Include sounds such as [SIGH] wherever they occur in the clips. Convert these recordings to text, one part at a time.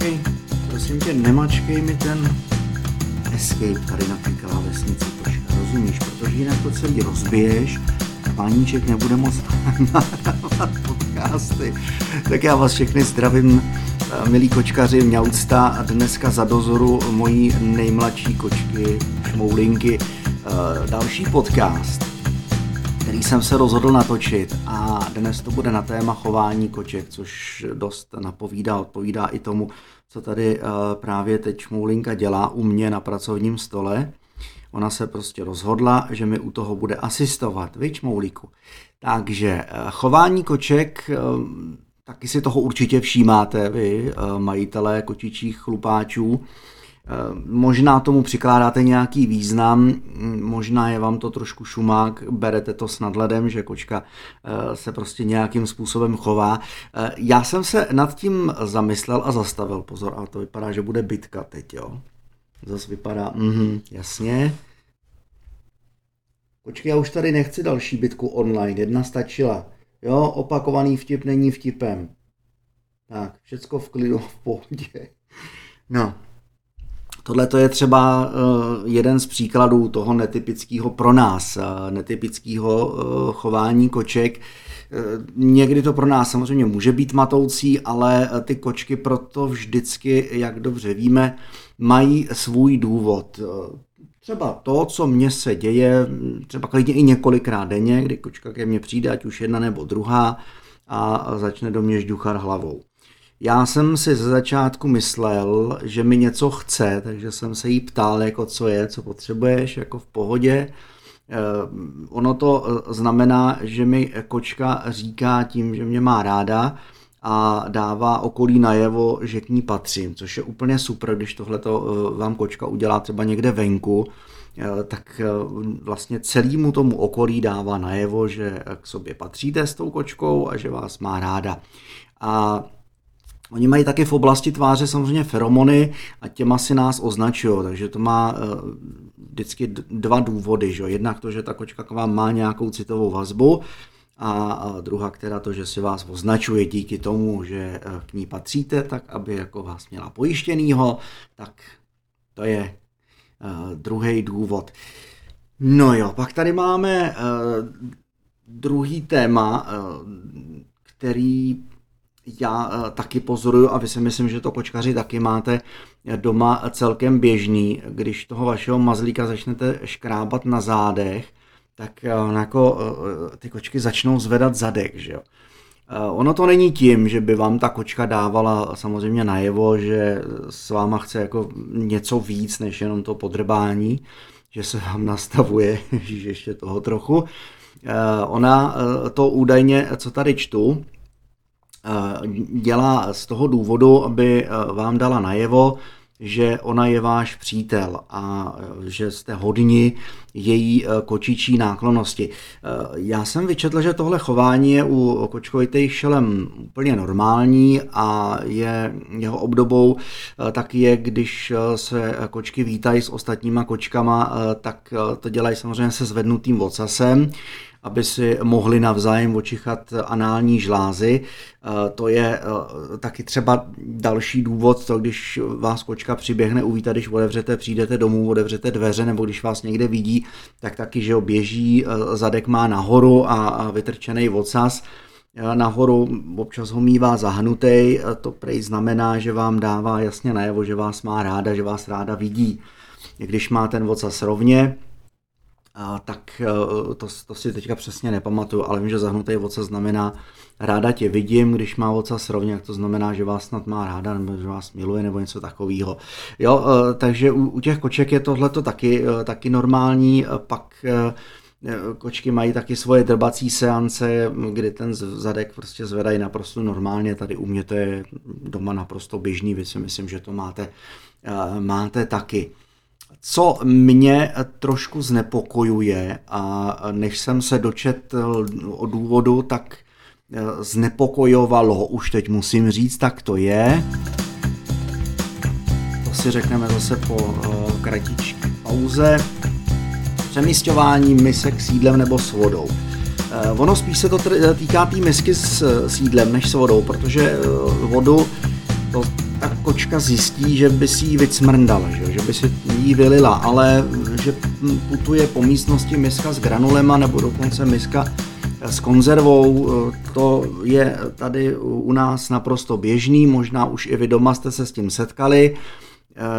nemačkej, prosím tě, nemačkej mi ten escape tady na té klávesnici, počka, rozumíš, protože jinak to celý rozbiješ, páníček nebude moc [LAUGHS] nahrávat podcasty. Tak já vás všechny zdravím, milí kočkaři, mňaucta a dneska za dozoru mojí nejmladší kočky, šmoulinky, eh, další podcast, který jsem se rozhodl natočit a dnes to bude na téma chování koček, což dost napovídá, odpovídá i tomu, co tady eh, právě teď Šmoulinka dělá u mě na pracovním stole. Ona se prostě rozhodla, že mi u toho bude asistovat, vy Šmoulíku. Takže eh, chování koček, eh, taky si toho určitě všímáte vy, majitelé kočičích chlupáčů. Možná tomu přikládáte nějaký význam, možná je vám to trošku šumák, berete to s nadhledem, že kočka se prostě nějakým způsobem chová. Já jsem se nad tím zamyslel a zastavil, pozor, ale to vypadá, že bude bitka teď, jo. Zase vypadá, mhm, jasně. Počkej, já už tady nechci další bitku online, jedna stačila. Jo, opakovaný vtip není vtipem. Tak, všecko v klidu, [LAUGHS] v pohodě. No, Tohle to je třeba eh, jeden z příkladů toho netypického pro nás, eh, netypického eh, chování koček. Někdy to pro nás samozřejmě může být matoucí, ale ty kočky proto vždycky, jak dobře víme, mají svůj důvod. Třeba to, co mně se děje, třeba klidně i několikrát denně, kdy kočka ke mně přijde, ať už jedna nebo druhá, a začne do mě žduchat hlavou. Já jsem si ze začátku myslel, že mi něco chce, takže jsem se jí ptal, jako co je, co potřebuješ, jako v pohodě. Eh, ono to eh, znamená, že mi kočka říká tím, že mě má ráda a dává okolí najevo, že k ní patřím, což je úplně super, když tohle eh, vám kočka udělá třeba někde venku, tak vlastně celému tomu okolí dává najevo, že k sobě patříte s tou kočkou a že vás má ráda. A Oni mají taky v oblasti tváře samozřejmě feromony a těma si nás označují, takže to má uh, vždycky dva důvody. Že? Jednak to, že ta kočka k vám má nějakou citovou vazbu a, druhá, která to, že si vás označuje díky tomu, že eh, k ní patříte, tak aby jako vás měla pojištěnýho, tak to je uh, druhý důvod. No jo, pak tady máme uh, druhý téma, který já eh, taky pozoruju a vy si myslím, že to kočkaři taky máte doma celkem běžný, když toho vašeho mazlíka začnete škrábat na zádech, tak eh, jako eh, ty kočky začnou zvedat zadek, že jo. Ono to není tím, že by vám ta kočka dávala samozřejmě najevo, že s váma chce jako něco víc, než jenom to podrbání, že se vám nastavuje, [LAUGHS] že ještě toho trochu. Ona to údajně, co tady čtu, Eh, dělá z toho důvodu, aby eh, vám dala najevo, že ona je váš přítel a eh, že jste hodni její kočičí náklonosti. Já jsem vyčetl, že tohle chování je u kočkovitých šelem úplně normální a je jeho obdobou tak je, když se kočky vítají s ostatníma kočkama, tak to dělají samozřejmě se zvednutým ocasem aby si mohli navzájem očichat anální žlázy. Eh, to je eh, taky třeba další důvod, to když vás kočka přiběhne uvítat, když otevřete, přijdete domů, otevřete dveře, nebo když vás někde vidí, tak taky, že běží, eh, zadek má nahoru a vytrčený ocas, nahoru občas ho mývá zahnutý, to prej znamená, že vám dává jasně najevo, že vás má ráda, že vás ráda vidí. Když má ten ocas rovně, a tak eh, to, to si teďka přesně nepamatuju, ale vím, že zahnutý oca znamená ráda tě vidím, když má oca srovně, jak to znamená, že vás snad má ráda, nebo že vás miluje, nebo něco takového. Jo, eh, takže u, u těch koček je tohle taky, eh, taky normální, pak kočky mají taky svoje drbací seance, kdy ten zadek prostě zvedají naprosto normálně, tady u mě to je doma naprosto běžný, si myslím, že to máte, máte taky. Co mě trošku znepokojuje a než jsem se dočetl o důvodu, tak eh, znepokojovalo, už teď musím říct, tak to je. To si řekneme zase po uh, kratičké pauze. Přemístování misek s jídlem nebo s vodou. Uh, ono spíš se to týká té misky s, s jídlem než s vodou, protože vodu to ta kočka zjistí, že by si ji vycmrndala, že, že by si jí vylila, ale že putuje po místnosti miska s granulema nebo dokonce miska s konzervou, to je tady u nás naprosto běžný, možná už i vy doma jste se s tím setkali.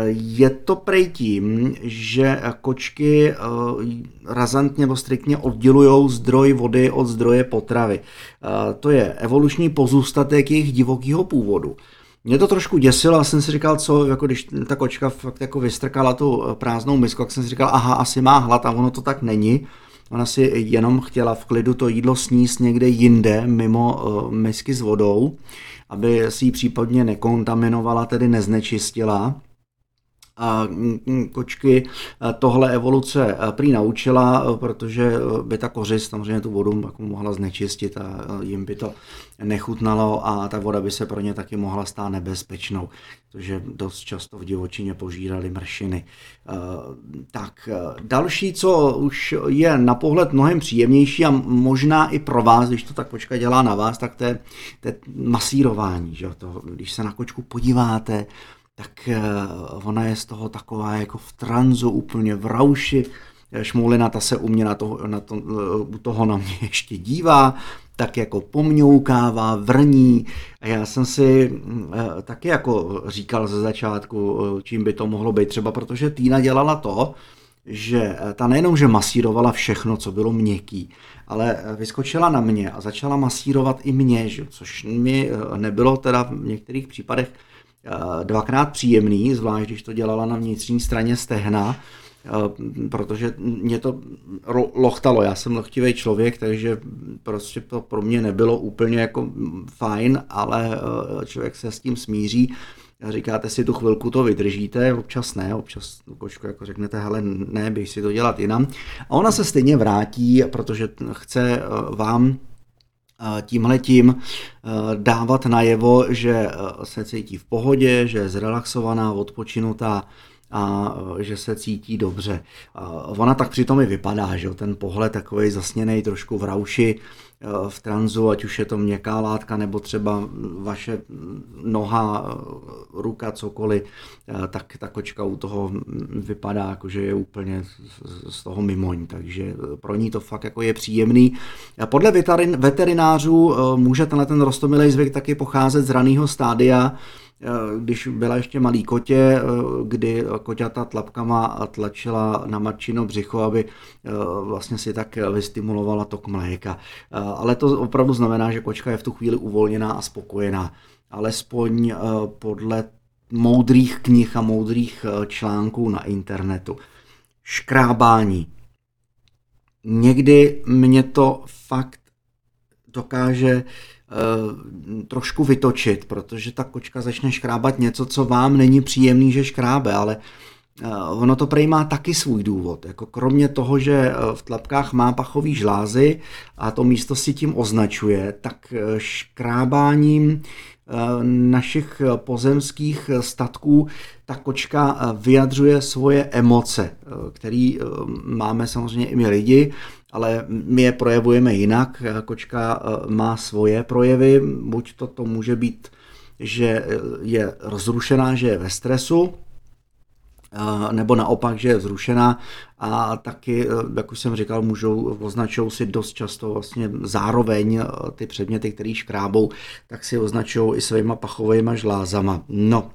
Je to prej tím, že kočky eh, razantně nebo striktně oddělují zdroj vody od zdroje potravy. Eh, to je evoluční pozůstatek jejich divokého původu. Mě to trošku děsilo, a jsem si říkal, co, jako když ta kočka fakt jako vystrkala tu eh, prázdnou misku, tak jsem si říkal, aha, asi má hlad a ono to tak není. Ona si jenom chtěla v klidu to jídlo sníst někde jinde, mimo uh, misky s vodou, aby si ji případně nekontaminovala, tedy neznečistila a kočky tohle evoluce prý naučila, protože by ta kořist samozřejmě tu vodu jako mohla znečistit a jim by to nechutnalo a ta voda by se pro ně taky mohla stát nebezpečnou, protože dost často v divočině požírali mršiny. Tak další, co už je na pohled mnohem příjemnější a možná i pro vás, když to tak kočka dělá na vás, tak to je, to je masírování. Že? To, když se na kočku podíváte, tak eh, ona je z toho taková jako v tranzu, úplně v rauši. Eh, Šmoulina ta se u mě na, toho, na to, eh, u toho na mě [LAUGHS] ještě dívá, tak jako pomňoukává, vrní. A já jsem si taky jako říkal ze začátku, čím by to mohlo být. Třeba protože Týna dělala to, že ta nejenom, že masírovala všechno, co bylo měkký, ale vyskočila na mě a začala masírovat i mě, že? což mi nebylo teda v některých případech Eh, dvakrát příjemný, zvlášť když to dělala na vnitřní straně stehna, eh, protože mě to lochtalo. Já jsem lochtivý člověk, takže prostě to pro mě nebylo úplně jako fajn, ale eh, člověk se s tím smíří. Říkáte si tu chvilku to vydržíte, občas ne, občas kočku jako řeknete, hele ne, bych si to dělat jinam. A ona se stejně vrátí, protože chce vám tímhletím eh, dávat najevo, že eh, se cítí v pohodě, že je zrelaxovaná, odpočinutá a eh, že se cítí dobře. Ona tak přitom i vypadá, že ten pohled takový zasněný trošku v rauši, Eh, v tranzu, ať už je to měkká látka nebo třeba vaše noha, eh, ruka, cokoliv, eh, tak ta kočka u toho vypadá jako, že je úplně z toho mimoň, takže pro ní to fakt jako je příjemný. Podle veterinářů může tenhle ten rostomilý zvyk taky pocházet z raného stádia, Eh, když byla ještě malý kotě, eh, kdy koťata tlapkama tlačila na matčino břicho, aby eh, vlastně si tak vystimulovala tok mléka. Ale to opravdu znamená, že kočka je v tu chvíli uvolněná a spokojená. Alespoň podle moudrých knih a moudrých článků na internetu. Škrábání. Někdy mě to fakt dokáže Eh, trošku vytočit, protože ta kočka začne škrábat něco, co vám není příjemný, že škrábe, ale eh, ono to prej má taky svůj důvod. Jako kromě toho, že eh, v tlapkách má pachový žlázy a to místo si tím označuje, tak škrábáním našich pozemských statků ta kočka vyjadřuje svoje emoce, které máme samozřejmě i my lidi ale my je projevujeme jinak. Kočka eh, má svoje projevy, buď to, to může být, že je rozrušená, že je ve stresu, eh, nebo naopak, že je vzrušená a taky, eh, jak už jsem říkal, můžou, označují si dost často vlastně zároveň ty předměty, které škrábou, tak si označují i svýma pachovými žlázama. No,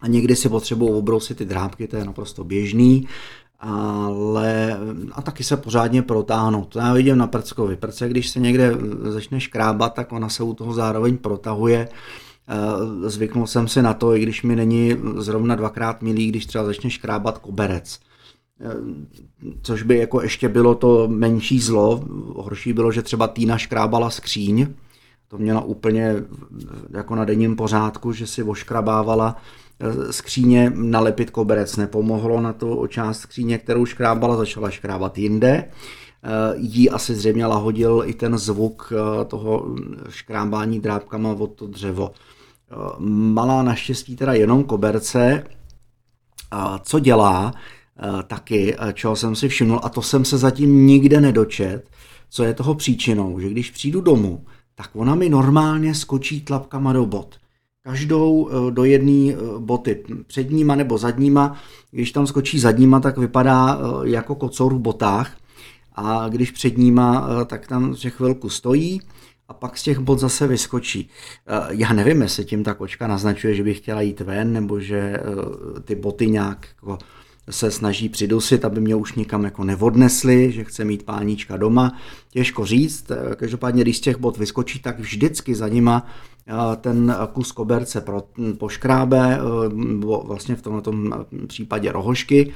a někdy si potřebují obrousit ty drápky, to je naprosto běžný ale a taky se pořádně protáhnout. To já vidím na prckovi. Prce, když se někde začne škrábat, tak ona se u toho zároveň protahuje. Eh, zvyknul jsem si na to, i když mi není zrovna dvakrát milý, když třeba začne škrábat koberec. Eh, což by jako ještě bylo to menší zlo. Horší bylo, že třeba Týna škrábala skříň. To měla úplně jako na denním pořádku, že si oškrabávala skříně nalepit koberec nepomohlo na tu část skříně, kterou škrábala, začala škrábat jinde. Eh, jí asi zřejmě lahodil i ten zvuk eh, toho škrábání drábkama od to dřevo. Eh, malá naštěstí teda jenom koberce. Co dělá taky, čeho jsem si všiml, a to jsem se zatím nikde nedočet, co je toho příčinou, že když přijdu domů, tak ona mi normálně skočí tlapkama do bod každou do jedné boty, předníma nebo zadníma. Když tam skočí zadníma, tak vypadá jako kocour v botách a když předníma, tak tam že chvilku stojí a pak z těch bod zase vyskočí. Já nevím, jestli tím ta kočka naznačuje, že by chtěla jít ven, nebo že ty boty nějak jako se snaží přidusit, aby mě už nikam jako nevodnesli, že chce mít páníčka doma. Těžko říct, každopádně když z těch bod vyskočí, tak vždycky za nima eh, ten kus koberce pro, poškrábe, eh, vlastně v tomto případě rohošky,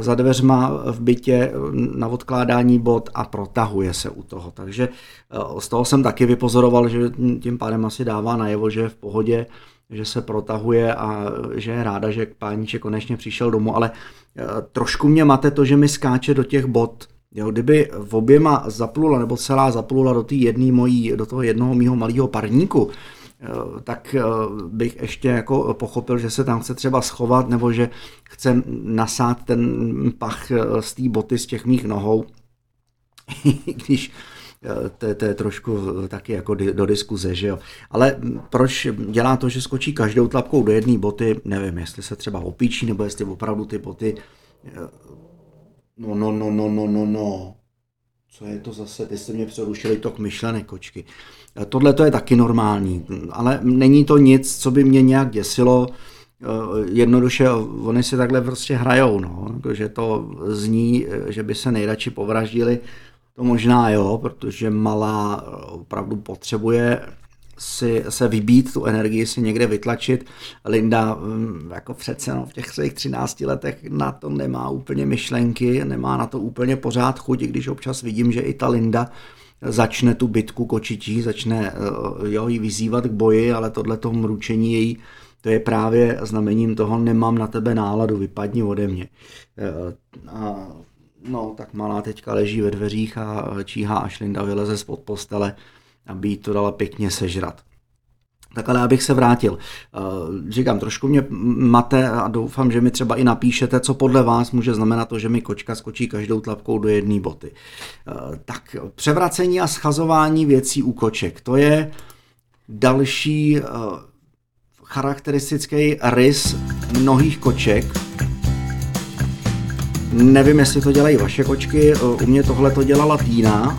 za dveřma v bytě na odkládání bod a protahuje se u toho. Takže eh, z toho jsem taky vypozoroval, že tím pádem asi dává najevo, že je v pohodě, že se protahuje a že je ráda, že páníček konečně přišel domů, ale eh, trošku mě mate to, že mi skáče do těch bod. Jo, kdyby v oběma zaplula, nebo celá zaplula do, jedný mojí, do toho jednoho mýho malého parníku, tak eh, bych ještě jako pochopil, že se tam chce třeba schovat, nebo že chce nasát ten pach z té boty z těch mých nohou. [LAUGHS] Když to, to je trošku taky jako do diskuze, že jo. Ale proč dělá to, že skočí každou tlapkou do jedné boty, nevím, jestli se třeba opíčí, nebo jestli opravdu ty boty, no, no, no, no, no, no, no, co je to zase, ty jste mě přerušili tok myšlenek, kočky. Tohle to je taky normální, ale není to nic, co by mě nějak děsilo, jednoduše oni si takhle prostě hrajou, no, že to zní, že by se nejradši povraždili. To možná jo, protože malá opravdu potřebuje si se vybít, tu energii si někde vytlačit. Linda mm, jako přece no, v těch svých 13 letech na to nemá úplně myšlenky, nemá na to úplně pořád chuť, když občas vidím, že i ta Linda začne tu bitku kočičí, začne eh, jo, jí vyzývat k boji, ale tohle to mručení její, to je právě znamením toho, nemám na tebe náladu, vypadni ode mě. Eh, a No, tak malá teďka leží ve dveřích a číhá, až Linda vyleze spod postele, aby jí to dala pěkně sežrat. Tak ale abych se vrátil. Eh, říkám, trošku mě mate a doufám, že mi třeba i napíšete, co podle vás může znamenat to, že mi kočka skočí každou tlapkou do jedné boty. Eh, tak převracení a schazování věcí u koček, to je další eh, charakteristický rys mnohých koček, Nevím, jestli to dělají vaše kočky, u mě tohle to dělala Týna,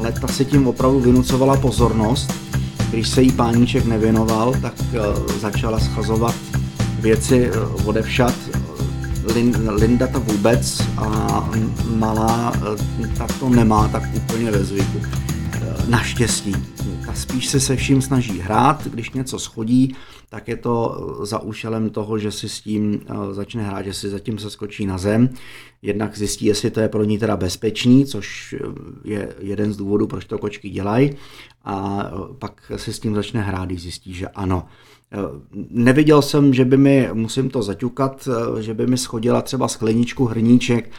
ale ta si tím opravdu vynucovala pozornost. Když se jí páníček nevěnoval, tak eh, začala schazovat věci eh, odevšat. Linda to vůbec a malá eh, ta to nemá tak úplně ve zvyku. Naštěstí. Ta spíš se se vším snaží hrát, když něco schodí, tak je to eh, za účelem toho, že si s tím eh, začne hrát, že si zatím se skočí na zem. Jednak zjistí, jestli to je pro ní teda bezpečný, což eh, je jeden z důvodů, proč to kočky dělají. A pak si s tím začne hrát, když zjistí, že ano. Neviděl jsem, že by mi, musím to zaťukat, že by mi schodila třeba skleničku, hrníček,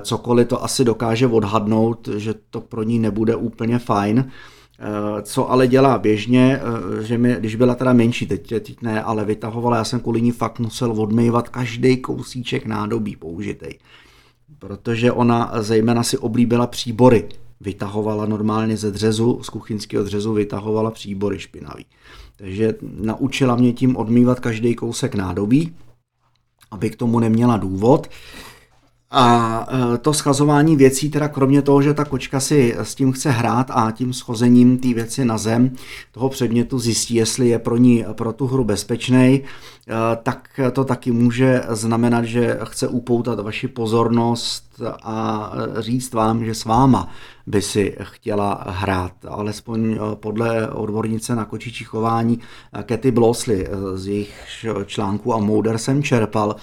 cokoliv to asi dokáže odhadnout, že to pro ní nebude úplně fajn. Eh, co ale dělá běžně, eh, že mi, když byla teda menší, teď, teď ne, ale vytahovala, já jsem kvůli ní fakt musel odmývat každý kousíček nádobí použitej. Protože ona zejména si oblíbila příbory. Vytahovala normálně ze dřezu, z kuchyňského dřezu vytahovala příbory špinavý. Takže naučila mě tím odmývat každý kousek nádobí, aby k tomu neměla důvod. A e, to schazování věcí, teda kromě toho, že ta kočka si s tím chce hrát a tím schozením té věci na zem, toho předmětu zjistí, jestli je pro ní pro tu hru bezpečný, e, tak to taky může znamenat, že chce upoutat vaši pozornost a říct vám, že s váma by si chtěla hrát. Alespoň e, podle odbornice na kočičí chování Katy Blosley z jejich článků a Mouder jsem čerpal,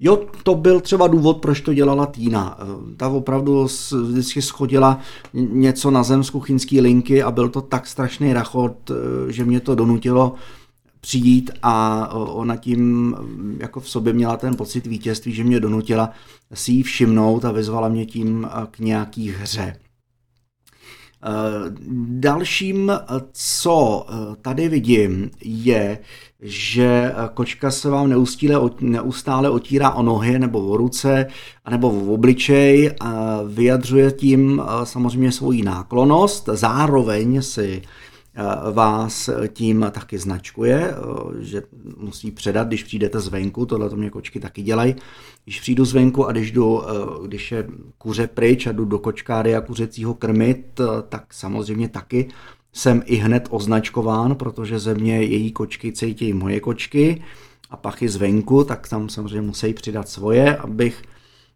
Jo, to byl třeba důvod, proč to dělala Týna. Eh, ta opravdu vždycky schodila něco na zem z kuchyňské linky a byl to tak strašný rachot, eh, že mě to donutilo přijít a eh, ona tím jako v sobě měla ten pocit vítězství, že mě donutila si ji všimnout a vyzvala mě tím k nějaký hře. Dalším, co tady vidím, je, že kočka se vám neustále, neustále otírá o nohy nebo o ruce nebo v obličej a vyjadřuje tím samozřejmě svoji náklonost, zároveň si vás tím taky značkuje, že musí předat, když přijdete zvenku, tohle to mě kočky taky dělají. Když přijdu zvenku a když, jdu, když je kuře pryč a jdu do kočkáry a kuřecího krmit, tak samozřejmě taky jsem i hned označkován, protože ze mě její kočky cítí moje kočky a pachy zvenku, tak tam samozřejmě musí přidat svoje, abych,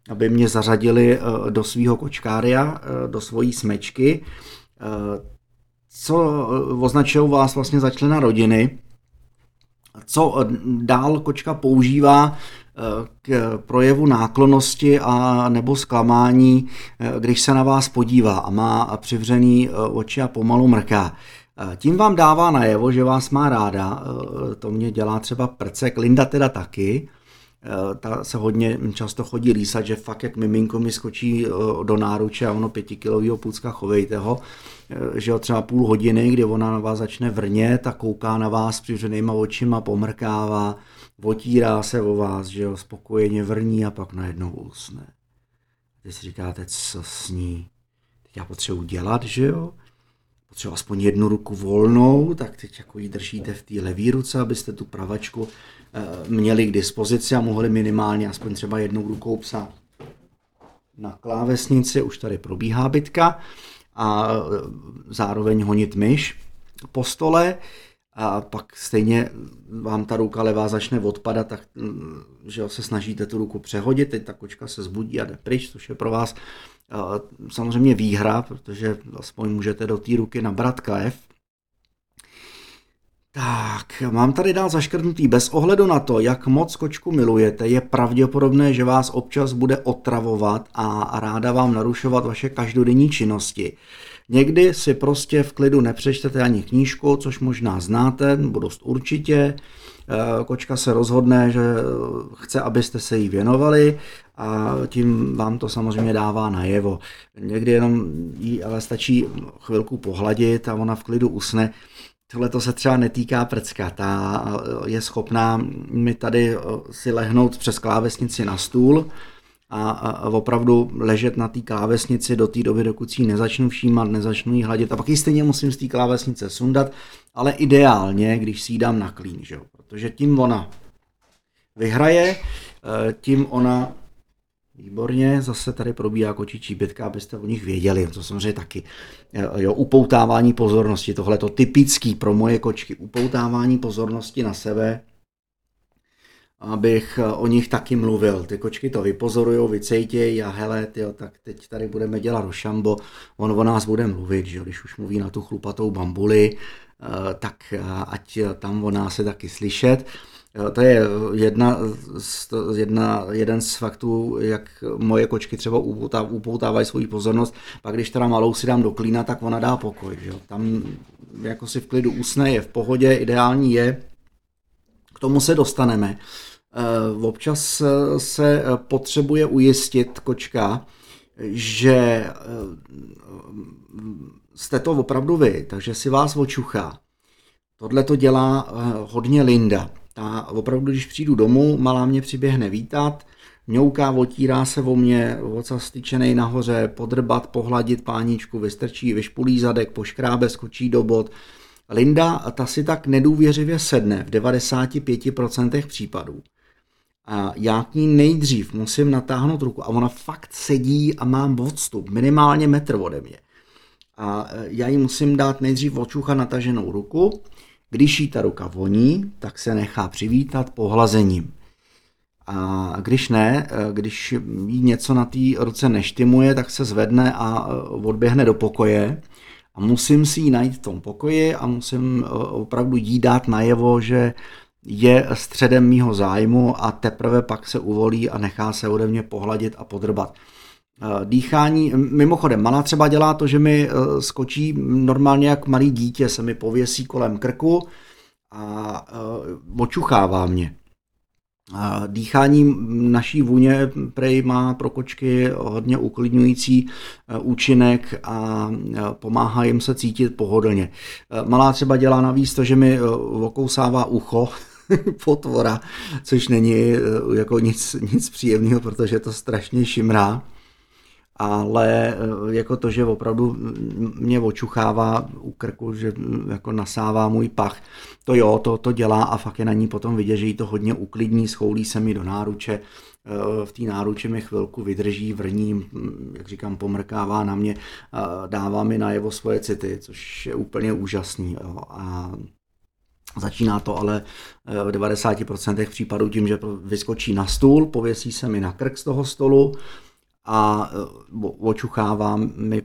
aby mě zařadili eh, do svého kočkária, eh, do svojí smečky. Eh, co označují vás vlastně za člena rodiny, co dál kočka používá k projevu náklonosti a nebo zklamání, když se na vás podívá a má přivřený oči a pomalu mrká. Tím vám dává najevo, že vás má ráda, to mě dělá třeba prcek, Linda teda taky, ta se hodně často chodí lísat, že fakt jak miminko mi skočí do náruče a ono pětikilovýho půcka chovejte ho, že jo, třeba půl hodiny, kdy ona na vás začne vrnět a kouká na vás přivřenýma očima, pomrkává, otírá se o vás, že jo, spokojeně vrní a pak najednou usne. Teď si říkáte, co s ní? Teď já potřebuji dělat, že jo? Potřebuji aspoň jednu ruku volnou, tak teď jako ji držíte v té levé ruce, abyste tu pravačku e, měli k dispozici a mohli minimálně aspoň třeba jednou rukou psát na klávesnici, už tady probíhá bitka a e, zároveň honit myš po stole a pak stejně vám ta ruka levá začne odpadat, tak že se snažíte tu ruku přehodit, teď ta kočka se zbudí a jde pryč, což je pro vás samozřejmě výhra, protože aspoň můžete do té ruky nabrat KF. Tak, mám tady dál zaškrtnutý. Bez ohledu na to, jak moc kočku milujete, je pravděpodobné, že vás občas bude otravovat a ráda vám narušovat vaše každodenní činnosti. Někdy si prostě v klidu nepřečtete ani knížku, což možná znáte, nebo dost určitě. Eh, kočka se rozhodne, že chce, abyste se jí věnovali a tím vám to samozřejmě dává najevo. Někdy jenom jí ale stačí chvilku pohladit a ona v klidu usne. Tohle to se třeba netýká prcka, ta je schopná mi tady si lehnout přes klávesnici na stůl, a, opravdu ležet na té klávesnici do té doby, dokud si ji nezačnu všímat, nezačnu jí hladit. A pak ji stejně musím z té klávesnice sundat, ale ideálně, když si ji dám na klín, že protože tím ona vyhraje, eh, tím ona Výborně, zase tady probíhá kočičí bitka, abyste o nich věděli, to samozřejmě taky. Eh, jo, upoutávání pozornosti, tohle to typický pro moje kočky, upoutávání pozornosti na sebe, abych eh, o nich taky mluvil. Ty kočky to vypozorují, vycejtějí a hele, tyjo, tak teď tady budeme dělat rošambo, on o nás bude mluvit, že když už mluví na tu chlupatou bambuli, eh, tak ať tam o nás je taky slyšet. To je jedna, jedna, jeden z faktů, jak moje kočky třeba upoutávají svoji pozornost. Pak když teda malou si dám do klína, tak ona dá pokoj. Že? Tam jako si v klidu usne, je v pohodě, ideální je, k tomu se dostaneme. Eh, občas eh, se eh, potřebuje ujistit kočka, že jste to opravdu vy, takže si vás očuchá. Tohle to dělá hodně Linda. Ta opravdu, když přijdu domů, malá mě přiběhne vítat, mňouká, otírá se o mě, oca styčenej nahoře, podrbat, pohladit páničku, vystrčí, vyšpulí zadek, poškrábe, skočí do bod. Linda, ta si tak nedůvěřivě sedne v 95% případů a já k ní nejdřív musím natáhnout ruku a ona fakt sedí a mám odstup, minimálně metr ode mě. A já jí musím dát nejdřív očucha nataženou ruku, když jí ta ruka voní, tak se nechá přivítat pohlazením. A když ne, e, když jí něco na té ruce neštimuje, tak se zvedne a e, odběhne do pokoje. A musím si ji najít v tom pokoji a musím opravdu jí dát najevo, že je středem mýho zájmu a teprve pak se uvolí a nechá se ode mě pohladit a podrbat. Eh, dýchání, mimochodem, malá třeba dělá to, že mi eh, skočí normálně jak malý dítě, se mi pověsí kolem krku a eh, očuchává mě. Dýchání naší vůně prej má pro kočky hodně uklidňující účinek a pomáhá jim se cítit pohodlně. Malá třeba dělá navíc to, že mi okousává ucho, [LAUGHS] potvora, což není jako nic, nic příjemného, protože to strašně šimrá. Ale jako to, že opravdu mě očuchává u krku, že jako nasává můj pach, to jo, to, to dělá a fakt je na ní potom vidět, že jí to hodně uklidní, schoulí se mi do náruče, v té náruči mi chvilku vydrží, vrní, jak říkám, pomrkává na mě, dává mi najevo svoje city, což je úplně úžasný. Jo. A Začíná to ale v 90% případů tím, že vyskočí na stůl, pověsí se mi na krk z toho stolu a očuchává mi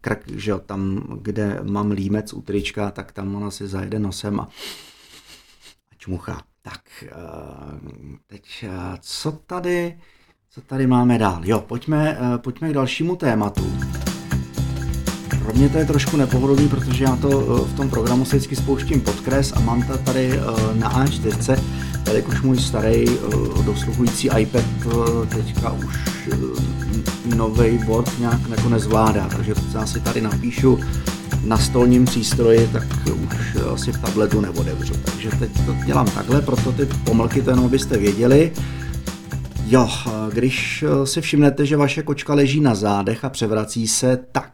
krk, že tam, kde mám límec u trička, tak tam ona si zajede nosem a čmuchá. Tak, eh, teď eh, co tady, co tady máme dál? Jo, pojďme, eh, pojďme k dalšímu tématu. Pro mě to je trošku nepohodlný, protože já to v tom programu se vždycky spouštím podkres a mám to tady na A4, jelikož můj starý dosluhující iPad teďka už nový Word nějak jako nezvládá, takže já si tady napíšu na stolním přístroji, tak už asi v tabletu neodevřu. Takže teď to dělám takhle, proto ty pomlky to jenom byste věděli. Jo, když si všimnete, že vaše kočka leží na zádech a převrací se, tak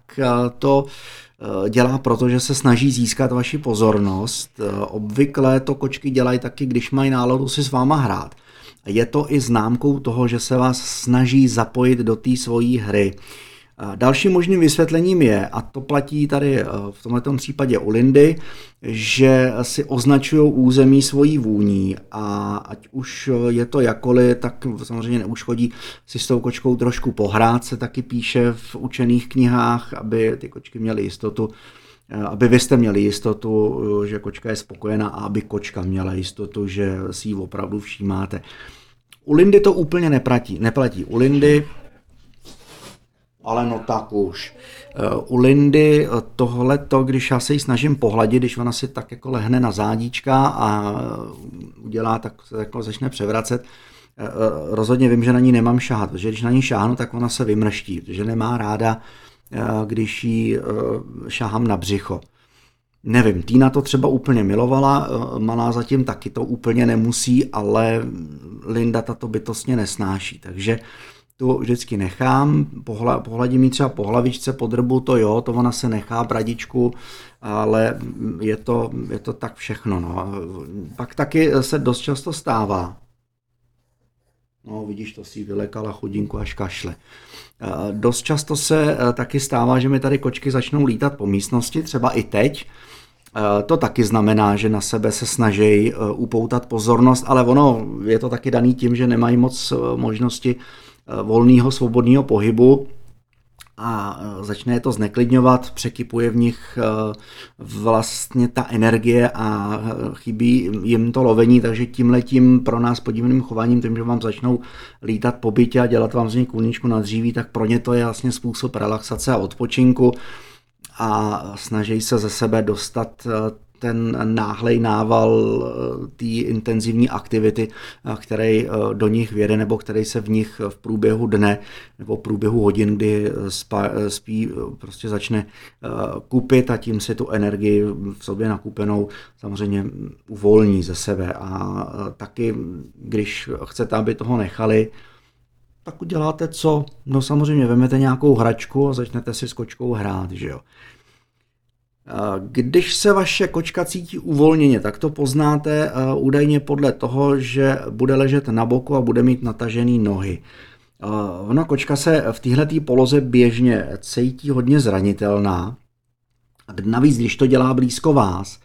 to eh, dělá proto, že se snaží získat vaši pozornost. Obvykle to kočky dělají taky, když mají náladu si s váma hrát. Je to i známkou toho, že se vás snaží zapojit do té svojí hry. Dalším možným vysvětlením je, a to platí tady eh, v tomto případě u Lindy, že si označují území svojí vůní a ať už je to jakoliv, tak samozřejmě neuškodí si s tou kočkou trošku pohrát, se taky píše v učených knihách, aby ty kočky měly jistotu, eh, aby vy jste měli jistotu, eh, že kočka je spokojená a aby kočka měla jistotu, že si ji opravdu všímáte. U Lindy to úplně neplatí. neplatí. U Lindy ale no tak už. Eh, u Lindy eh, tohle to, když já se ji snažím pohladit, když ona si tak jako lehne na zádíčka a udělá, tak se jako začne převracet, eh, rozhodně vím, že na ní nemám šáhat, protože když na ní šáhnu, tak ona se vymrští, protože nemá ráda, když jí šáhám na břicho. Nevím, Týna to třeba úplně milovala, malá zatím taky to úplně nemusí, ale Linda tato bytostně nesnáší, takže tu vždycky nechám, pohla, pohladím ji třeba po hlavičce, po drbu, to jo, to ona se nechá bradičku, ale je to, je to tak všechno. No. Pak taky se dost často stává, No, vidíš, to si vylekala chudinku až kašle. Dost často se e, taky stává, že mi tady kočky začnou lítat po místnosti, třeba i teď. E, to taky znamená, že na sebe se snaží e, upoutat pozornost, ale ono je to taky daný tím, že nemají moc možnosti Eh, volného svobodného pohybu a eh, začne je to zneklidňovat, překypuje v nich eh, vlastně ta energie a chybí jim to lovení, takže tím letím pro nás podivným chováním, tím, že vám začnou lítat po bytě a dělat vám z něj kůlničku na dříví, tak pro ně to je vlastně způsob relaxace a odpočinku a snaží se ze sebe dostat ten náhlej nával eh, té intenzivní aktivity, eh, který eh, do nich věde nebo který se v nich v průběhu dne nebo v průběhu hodin, kdy spá, spí, prostě začne kupit a tím si tu energii v sobě nakupenou samozřejmě uvolní ze sebe. A taky, když chcete, aby toho nechali, tak uděláte co? No samozřejmě vemete nějakou hračku a začnete si s kočkou hrát, že jo. Když se vaše kočka cítí uvolněně, tak to poznáte údajně podle toho, že bude ležet na boku a bude mít natažený nohy. Ona kočka se v této poloze běžně cítí hodně zranitelná. Navíc, když to dělá blízko vás,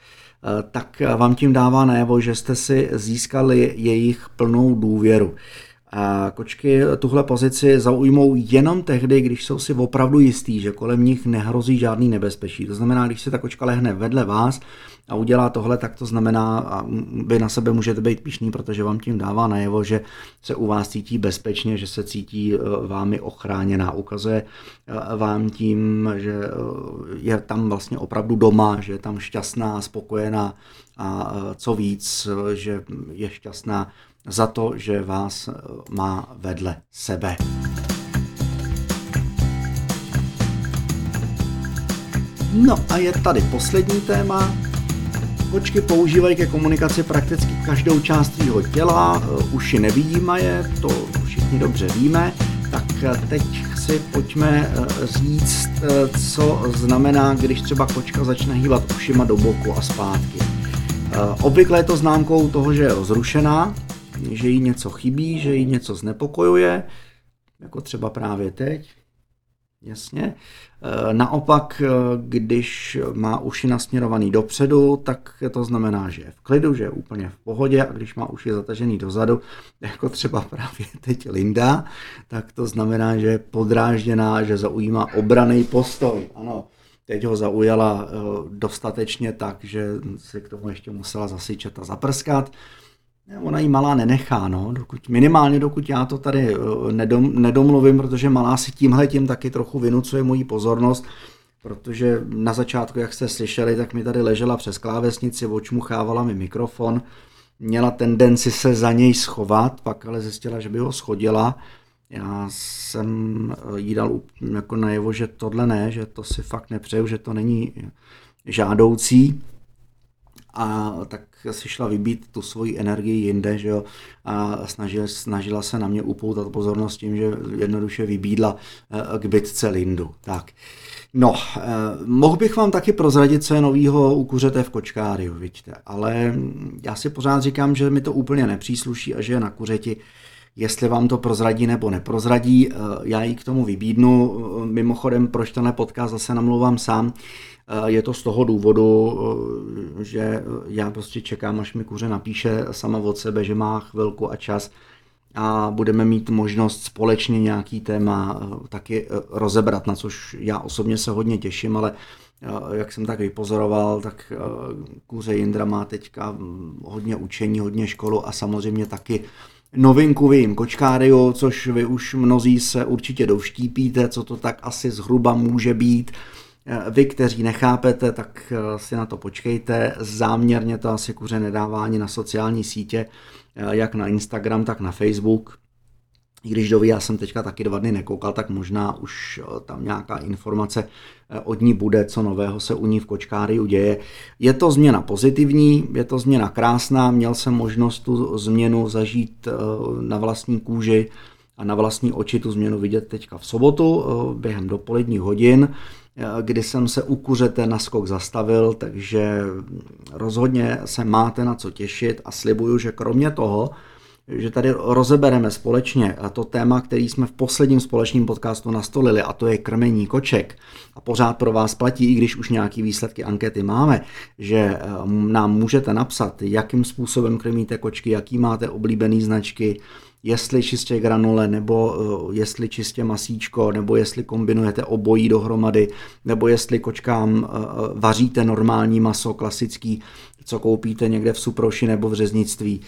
tak vám tím dává najevo, že jste si získali jejich plnou důvěru. A kočky tuhle pozici zaujmou jenom tehdy, když jsou si opravdu jistý, že kolem nich nehrozí žádný nebezpečí. To znamená, když se ta kočka lehne vedle vás a udělá tohle, tak to znamená, a vy na sebe můžete být pišný, protože vám tím dává najevo, že se u vás cítí bezpečně, že se cítí e, vámi ochráněná. Ukazuje e, vám tím, že e, je tam vlastně opravdu doma, že je tam šťastná, spokojená a co víc, že je šťastná za to, že vás eh, má vedle sebe. No a je tady poslední téma. Kočky používají ke komunikaci prakticky každou část svého těla, eh, uši nevidíme je, to všichni dobře víme. tak teď si pojďme říct, co znamená, když třeba kočka začne hýbat ušima do boku a zpátky. Obvykle je to známkou toho, že je rozrušená, že jí něco chybí, že jí něco znepokojuje, jako třeba právě teď. Jasně. E, naopak, e, když má uši nasměrovaný dopředu, tak to znamená, že je v klidu, že je úplně v pohodě a když má uši zatažený dozadu, jako třeba právě teď Linda, tak to znamená, že je podrážděná, že zaujímá obraný postoj. Ano, teď ho zaujala e, dostatečně tak, že si k tomu ještě musela zasyčet a zaprskat. Ona jí malá nenechá, no, dokud, minimálně dokud já to tady eh, nedom, nedomluvím, protože malá si tímhle tím taky trochu vynucuje moji pozornost, protože na začátku, jak jste slyšeli, tak mi tady ležela přes klávesnici, očmuchávala mi mikrofon, měla tendenci se za něj schovat, pak ale zjistila, že by ho schodila. Já jsem eh, jí dal jako najevo, že tohle ne, že to si fakt nepřeju, že to není žádoucí a tak si šla vybít tu svoji energii jinde, že jo, a snažila, snažila se na mě upoutat pozornost tím, že jednoduše vybídla eh, k bitce Lindu. Tak. No, eh, mohl bych vám taky prozradit, co je novýho u kuřete v kočkáriu, vidíte, ale já si pořád říkám, že mi to úplně nepřísluší a že je na kuřeti, jestli vám to prozradí nebo neprozradí, eh, já ji k tomu vybídnu. Mimochodem, proč tenhle podcast zase namluvám sám, je to z toho důvodu, eh, že já prostě čekám, až mi kuře napíše sama od sebe, že má chvilku a čas a budeme mít možnost společně nějaký téma eh, taky eh, rozebrat, na což já osobně se hodně těším, ale jak jsem tak vypozoroval, tak kuře Jindra má teďka hm, hodně učení, hodně školu a samozřejmě taky novinku v jejím kočkáriu, což vy už mnozí se určitě dovštípíte, co to tak asi zhruba může být. Eh, vy, kteří nechápete, tak eh, si na to počkejte. Záměrně to asi kuře nedává ani na sociální sítě, eh, jak na Instagram, tak na Facebook. I když doví, já jsem teďka taky dva dny nekoukal, tak možná už tam nějaká informace od ní bude, co nového se u ní v kočkári uděje. Je to změna pozitivní, je to změna krásná, měl jsem možnost tu změnu zažít na vlastní kůži a na vlastní oči tu změnu vidět teďka v sobotu během dopoledních hodin kdy jsem se u kuřete na skok zastavil, takže rozhodně se máte na co těšit a slibuju, že kromě toho, že tady rozebereme společně to téma, který jsme v posledním společném podcastu nastolili, a to je krmení koček. A pořád pro vás platí, i když už nějaký výsledky ankety máme, že eh, nám můžete napsat, jakým způsobem krmíte kočky, jaký máte oblíbený značky, jestli čistě granule, nebo uh, jestli čistě masíčko, nebo jestli kombinujete obojí dohromady, nebo jestli kočkám uh, vaříte normální maso, klasický, co koupíte někde v Suproši nebo v řeznictví.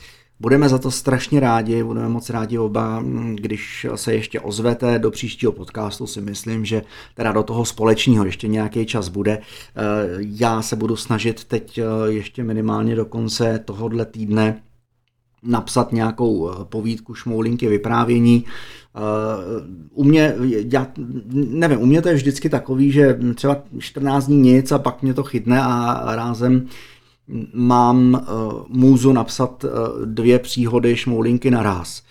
Budeme za to strašně rádi, budeme moc rádi oba, když se ještě ozvete do příštího podcastu, si myslím, že teda do toho společného ještě nějaký čas bude. Já se budu snažit teď ještě minimálně do konce tohohle týdne napsat nějakou eh, povídku, šmoulinky, vyprávění. Eh, u mě, já nevím, u mě to je vždycky takový, že třeba 14 dní nic a pak mě to chytne a rázem mám eh, můzu napsat dvě příhody šmoulinky naraz.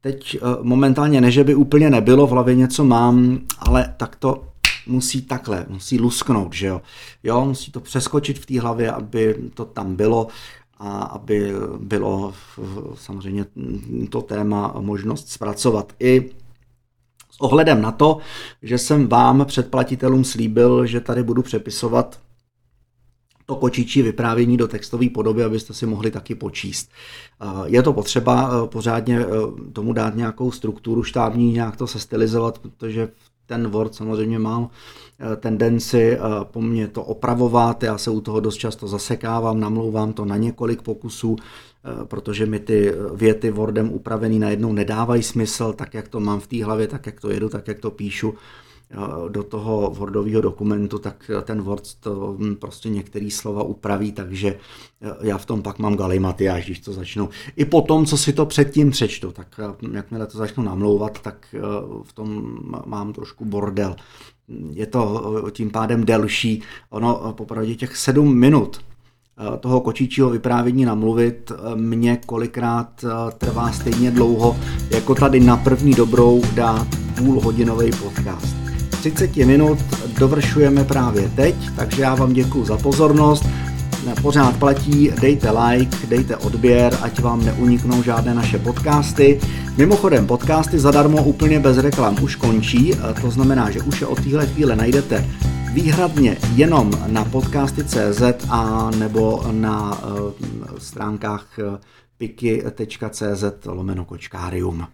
Teď momentálně ne, že by úplně nebylo, v hlavě něco mám, ale tak to musí takhle, musí lusknout, že jo. Jo, musí to přeskočit v té hlavě, aby to tam bylo a aby bylo samozřejmě to téma možnost zpracovat i s ohledem na to, že jsem vám předplatitelům slíbil, že tady budu přepisovat to kočičí vyprávění do textové podoby, abyste si mohli taky počíst. Je to potřeba eh, pořádně eh, tomu dát nějakou strukturu štábní, nějak to sestylizovat, protože ten Word samozřejmě mám eh, tendenci po mně to opravovat, já se u toho dost často zasekávám, namlouvám to na několik pokusů, protože mi ty věty Wordem upravený najednou nedávají smysl, tak jak to mám v té hlavě, tak jak to jedu, tak jak to píšu do toho Wordového dokumentu, tak ten Word to hm, prostě některé slova upraví, takže já v tom pak mám galimatiáž, když to začnu. I po tom, co si to předtím přečtu, tak jakmile to začnu namlouvat, tak v tom mám trošku bordel. Je to tím pádem delší. Ono popravdě těch sedm minut toho kočičího vyprávění namluvit mě kolikrát trvá stejně dlouho, jako tady na první dobrou dát půlhodinový podcast. 30 minut dovršujeme právě teď, takže já vám děkuji za pozornost. Pořád platí, dejte like, dejte odběr, ať vám neuniknou žádné naše podcasty. Mimochodem, podcasty zadarmo úplně bez reklam už končí, to znamená, že už je od téhle chvíle najdete výhradně jenom na podcasty.cz a nebo na uh, stránkách uh, piky.cz lomeno kočkárium.